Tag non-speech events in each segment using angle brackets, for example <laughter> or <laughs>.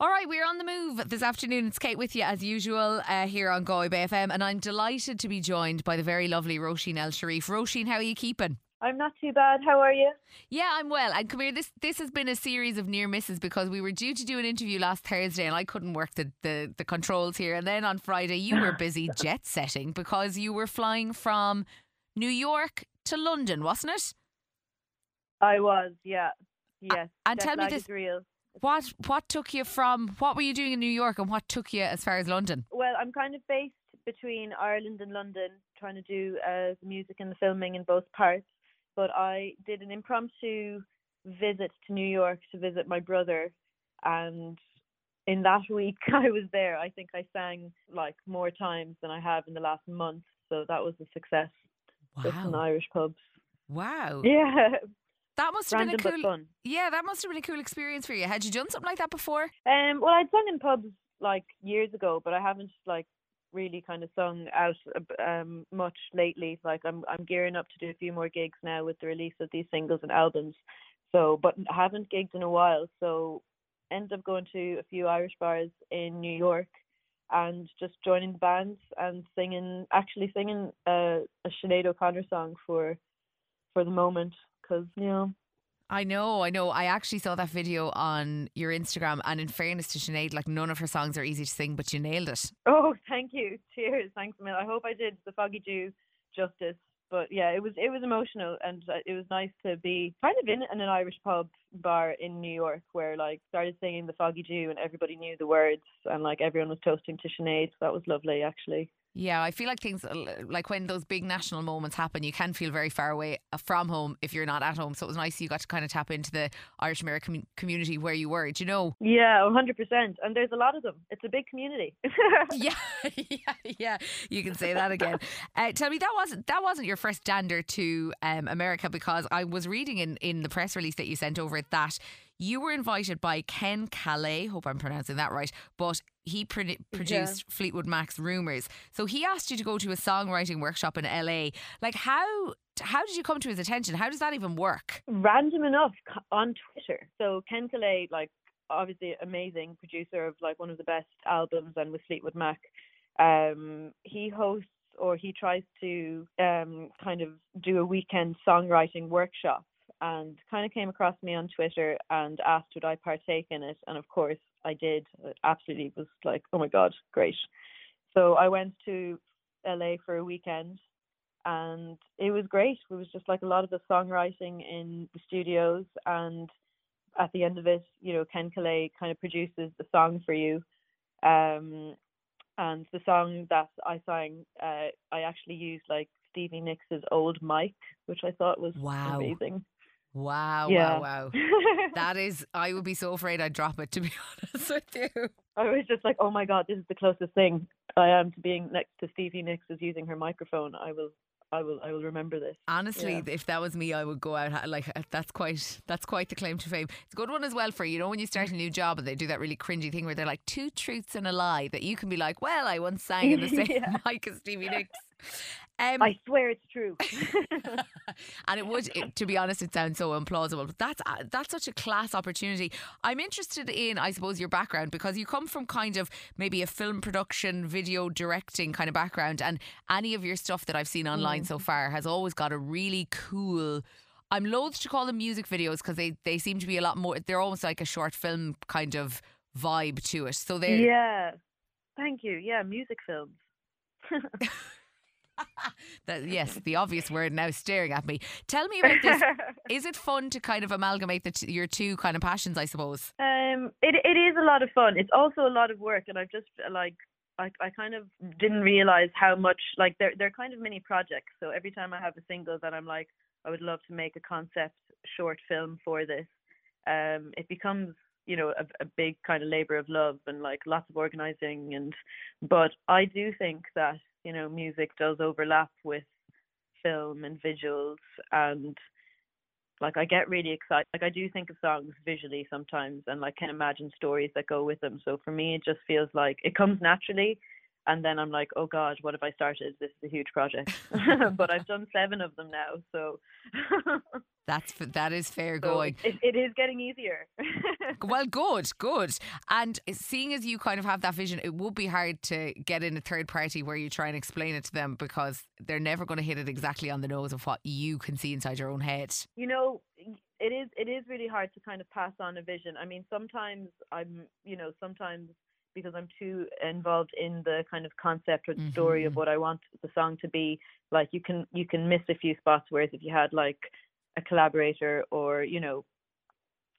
All right, we're on the move this afternoon. It's Kate with you as usual uh, here on Bay FM, and I'm delighted to be joined by the very lovely Roisin El Cherif. Roisin, how are you keeping? I'm not too bad. How are you? Yeah, I'm well. And come here, this this has been a series of near misses because we were due to do an interview last Thursday and I couldn't work the, the, the controls here. And then on Friday you were busy <laughs> jet setting because you were flying from New York to London, wasn't it? I was, yeah. Yes. and tell me this- is real. What what took you from what were you doing in New York and what took you as far as London? Well, I'm kind of based between Ireland and London, trying to do uh, the music and the filming in both parts. But I did an impromptu visit to New York to visit my brother, and in that week <laughs> I was there. I think I sang like more times than I have in the last month, so that was a success. Just in Wow. Irish pubs. Wow. <laughs> Yeah, That must have random been a cool. Yeah, that must have been a cool experience for you. Had you done something like that before? Um, well, I'd sung in pubs like years ago, but I haven't like really kind of sung out um much lately. Like I'm I'm gearing up to do a few more gigs now with the release of these singles and albums. So, but I haven't gigged in a while. So, ended up going to a few Irish bars in New York and just joining the bands and singing, actually singing uh, a Sinead O'Connor song for for the moment because you know I know, I know. I actually saw that video on your Instagram, and in fairness to Sinead, like none of her songs are easy to sing, but you nailed it. Oh, <laughs> thank you. Cheers. Thanks, Mil. I hope I did the Foggy Dew justice. But yeah, it was it was emotional, and uh, it was nice to be kind of in, in an Irish pub bar in New York, where like started singing the Foggy Dew, and everybody knew the words, and like everyone was toasting to Sinead. So that was lovely, actually. Yeah, I feel like things uh, like when those big national moments happen, you can feel very far away uh, from home if you're not at home. So it was nice you got to kind of tap into the Irish American community where you were. Do you know? Yeah, 100%. And there's a lot of them. It's a big community. <laughs> yeah, <laughs> yeah, yeah. You can say that again. Uh, tell me that wasn't that wasn't your first dander to um, America because I was reading in in the press release that you sent over that you were invited by Ken Caillat. Hope I'm pronouncing that right, but he pro- produced Fleetwood Mac's Rumors. So he asked you to go to a songwriting workshop in LA. Like how how did you come to his attention? How does that even work? random enough on Twitter. So Ken Caillat, like obviously amazing producer of like one of the best albums and with Fleetwood Mac, um, he hosts or he tries to um kind of do a weekend songwriting workshop and kind of came across me on Twitter and asked would I partake in it and of course I did. It absolutely was like, oh my god, great. So I went to LA for a weekend and it was great. It was just like a lot of the songwriting in the studios, and at the end of it, you know, Ken Caillat kind of produces the song for you. Um, and the song that I sang, uh, I actually used like Stevie Nicks' old mic, which I thought was Wow. amazing. Wow, Yeah. wow, wow. <laughs> That is, I would be so afraid I'd drop it, to be <laughs> honest with you. I was just like, oh my god, this is the closest thing I am to being next to Stevie Nicks is using her microphone. I will, I will, I will remember this. Honestly, Yeah. if that was me, I would go out like uh, that's quite that's quite the claim to fame. It's a good one as well for you know when you start a new job and they do that really cringy thing where they're like two truths and a lie that you can be like, well, I once sang in the <laughs> same Yeah. mic as Stevie Nicks. Um, I swear it's true. <laughs> <laughs> and it would, it, to be honest, it sounds so implausible. But that's uh, that's such a class opportunity. I'm interested in, I suppose, your background because you come from kind of maybe a film production, video directing kind of background, and any of your stuff that I've seen online so far has always got a really cool. I'm loath to call them music videos because they they seem to be a lot more. They're almost like a short film kind of vibe to it. So they're yeah. Thank you. Yeah, music films. <laughs> that, yes, the obvious word now staring at me. Tell me about this. <laughs> Is it fun to kind of amalgamate the t- your two kind of passions? I suppose. Um, it it is a lot of fun. It's also a lot of work, and I've just uh, like I I kind of didn't realize how much like they're they're kind of mini projects. So every time I have a single that I'm like I would love to make a concept short film for this, um, it becomes you know a, a big kind of labor of love and like lots of organizing and but I do think that you know music does overlap with film and visuals and like I get really excited. Like I do think of songs visually sometimes, and like can imagine stories that go with them. So for me, it just feels like it comes naturally, and then I'm like, oh God, what have I started? This is a huge project. <laughs> <laughs> but I've done seven of them now, so <laughs> that's that is fair so going. It, it is getting easier. well, good, good. And seeing as you kind of have that vision, it would be hard to get in a third party where you try and explain it to them because they're never going to hit it exactly on the nose of what you can see inside your own head. You know, it is it is really hard to kind of pass on a vision. I mean, sometimes I'm, you know, sometimes because I'm too involved in the kind of concept or the mm-hmm. story of mm-hmm. what I want the song to be. Like you can you can miss a few spots. Whereas if you had like a collaborator or you know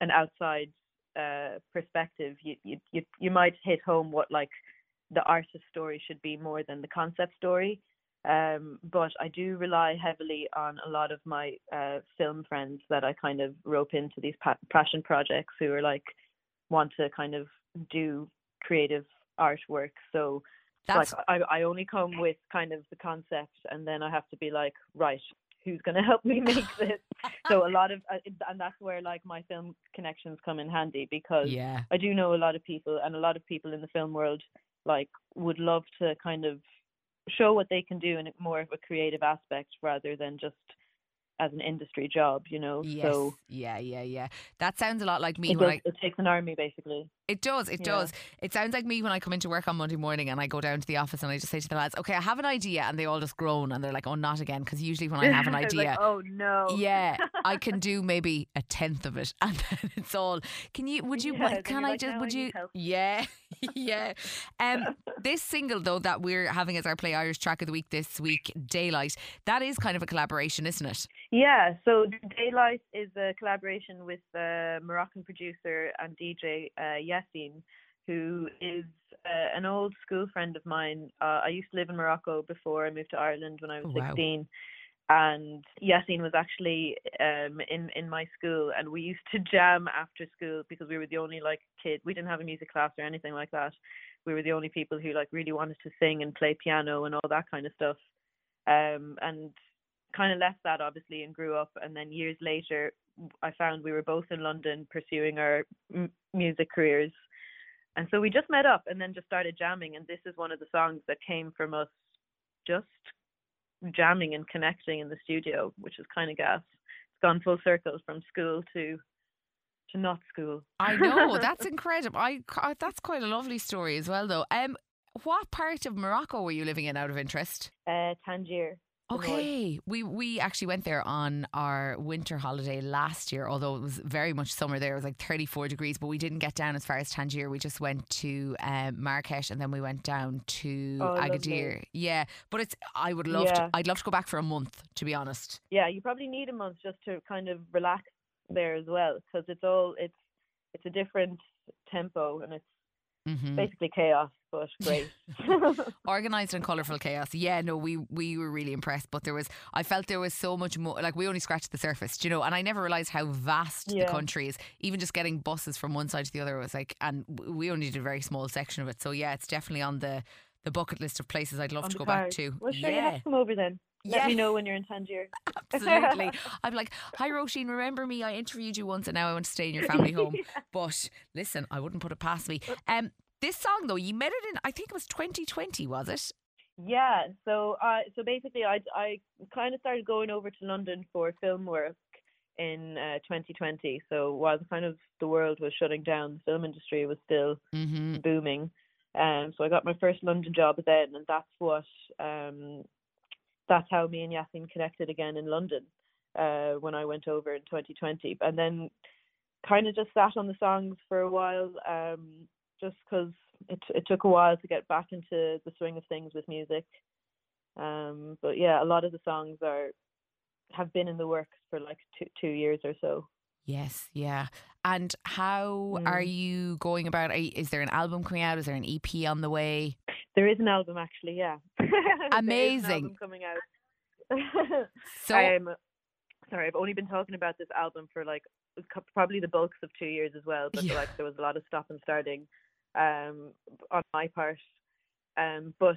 an outside uh, perspective, you, you you you might hit home what like the artist story should be more than the concept story. Um, but I do rely heavily on a lot of my uh, film friends that I kind of rope into these pa- passion projects who are like want to kind of do creative artwork. So That's... like I, I only come with kind of the concept and then I have to be like, right, who's going <laughs> to help me make <laughs> this? so a lot of, uh, and that's where like my film connections come in handy because yeah. I do know a lot of people and a lot of people in the film world like would love to kind of show what they can do in more of a creative aspect rather than just as an industry job, you know. Yes. So yeah, yeah, yeah. That sounds a lot like me it when does, I. It takes an army, basically. It does. It yeah. does. It sounds like me when I come into work on Monday morning and I go down to the office and I just say to the lads, "Okay, I have an idea," and they all just groan and they're like, "Oh, not again," because usually when I have an <laughs> idea, like, oh no, yeah, I can do maybe a tenth of it, <laughs> and then it's all. Can you? Would you? Yeah, can I like, just? Would you? Yeah, <laughs> yeah. Um, <laughs> this single though that we're having as our Play Irish track of the week this week, Daylight, that is kind of a collaboration, isn't it? Yeah. So Daylight is a collaboration with the Moroccan producer and DJ uh, Yassine, who is uh, an old school friend of mine. Uh, I used to live in Morocco before I moved to Ireland when I was oh, 16. Wow. And Yassine was actually um, in in my school, and we used to jam after school because we were the only like kid. We didn't have a music class or anything like that. We were the only people who like really wanted to sing and play piano and all that kind of stuff. Um, and kind of left that obviously and grew up. And then years later, I found we were both in London pursuing our m- music careers. And so we just met up and then just started jamming. And this is one of the songs that came from us just jamming and connecting in the studio, which is kind of gas. It's gone full circle from school to to not school. I know <laughs> that's incredible. I that's quite a lovely story as well, though. Um, what part of Morocco were you living in, out of interest? Uh, Tangier. Okay, we we actually went there on our winter holiday last year. Although it was very much summer there, it was like thirty four degrees. But we didn't get down as far as Tangier. We just went to um, Marrakesh and then we went down to oh, Agadir. Lovely. Yeah, but it's I would love yeah. to. I'd love to go back for a month. To be honest. Yeah, you probably need a month just to kind of relax there as well because it's all it's it's a different tempo and it's mm-hmm. basically chaos but <laughs> great. <laughs> Organized and colourful chaos. Yeah, no, we we were really impressed. But there was, I felt there was so much more. Like we only scratched the surface, you know. And I never realized how vast yeah. the country is. Even just getting buses from one side to the other was like, and we only did a very small section of it. So yeah, it's definitely on the the bucket list of places I'd love on to go card. back to. Well, sure, yeah. you have to come over then. Let yeah. me know when you're in Tangier. <laughs> Absolutely. I'm like, hi Roisin, remember me? I interviewed you once and now I want to stay in your family home. <laughs> yeah. But listen, I wouldn't put it past me. Um, this song though, you made it in I think it was 2020, was it? Yeah. So I so basically I I kind of started going over to London for film work in uh, 2020. So while kind of the world was shutting down, the film industry was still mm-hmm. booming. Um, so I got my first London job then, and that's what um, that's how me and Yassine connected again in London uh, when I went over in 2020. And then kind of just sat on the songs for a while. Um, just because it it took a while to get back into the swing of things with music. Um, but yeah, a lot of the songs are have been in the works for like two two years or so. Yes, yeah. And how mm. are you going about? Are you, is there an album coming out? Is there an EP on the way? There is an album actually. Yeah. <laughs> Amazing. coming out. <laughs> so. Um, sorry, I've only been talking about this album for like probably the bulks of two years as well. But yeah. like there was a lot of stop and starting um, on my part. Um, but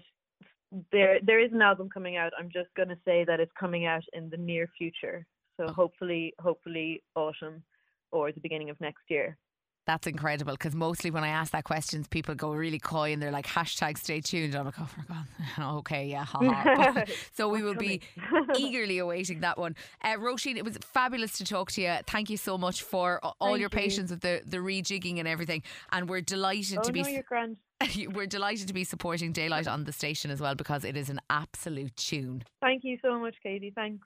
there there is an album coming out. I'm just gonna say that it's coming out in the near future. So hopefully hopefully autumn or the beginning of next year. That's incredible because mostly when I ask that questions, people go really coy and they're like hashtag stay tuned. I'm like, oh, for God. <laughs> okay, yeah, haha. <laughs> so we will be <laughs> eagerly awaiting that one. Uh, Roisin, it was fabulous to talk to you. Thank you so much for all Thank your you. patience with the, the rejigging and everything. And we're delighted oh to be no, you're grand. we're delighted to be supporting Daylight on the station as well because it is an absolute tune. Thank you so much, Katie. Thanks.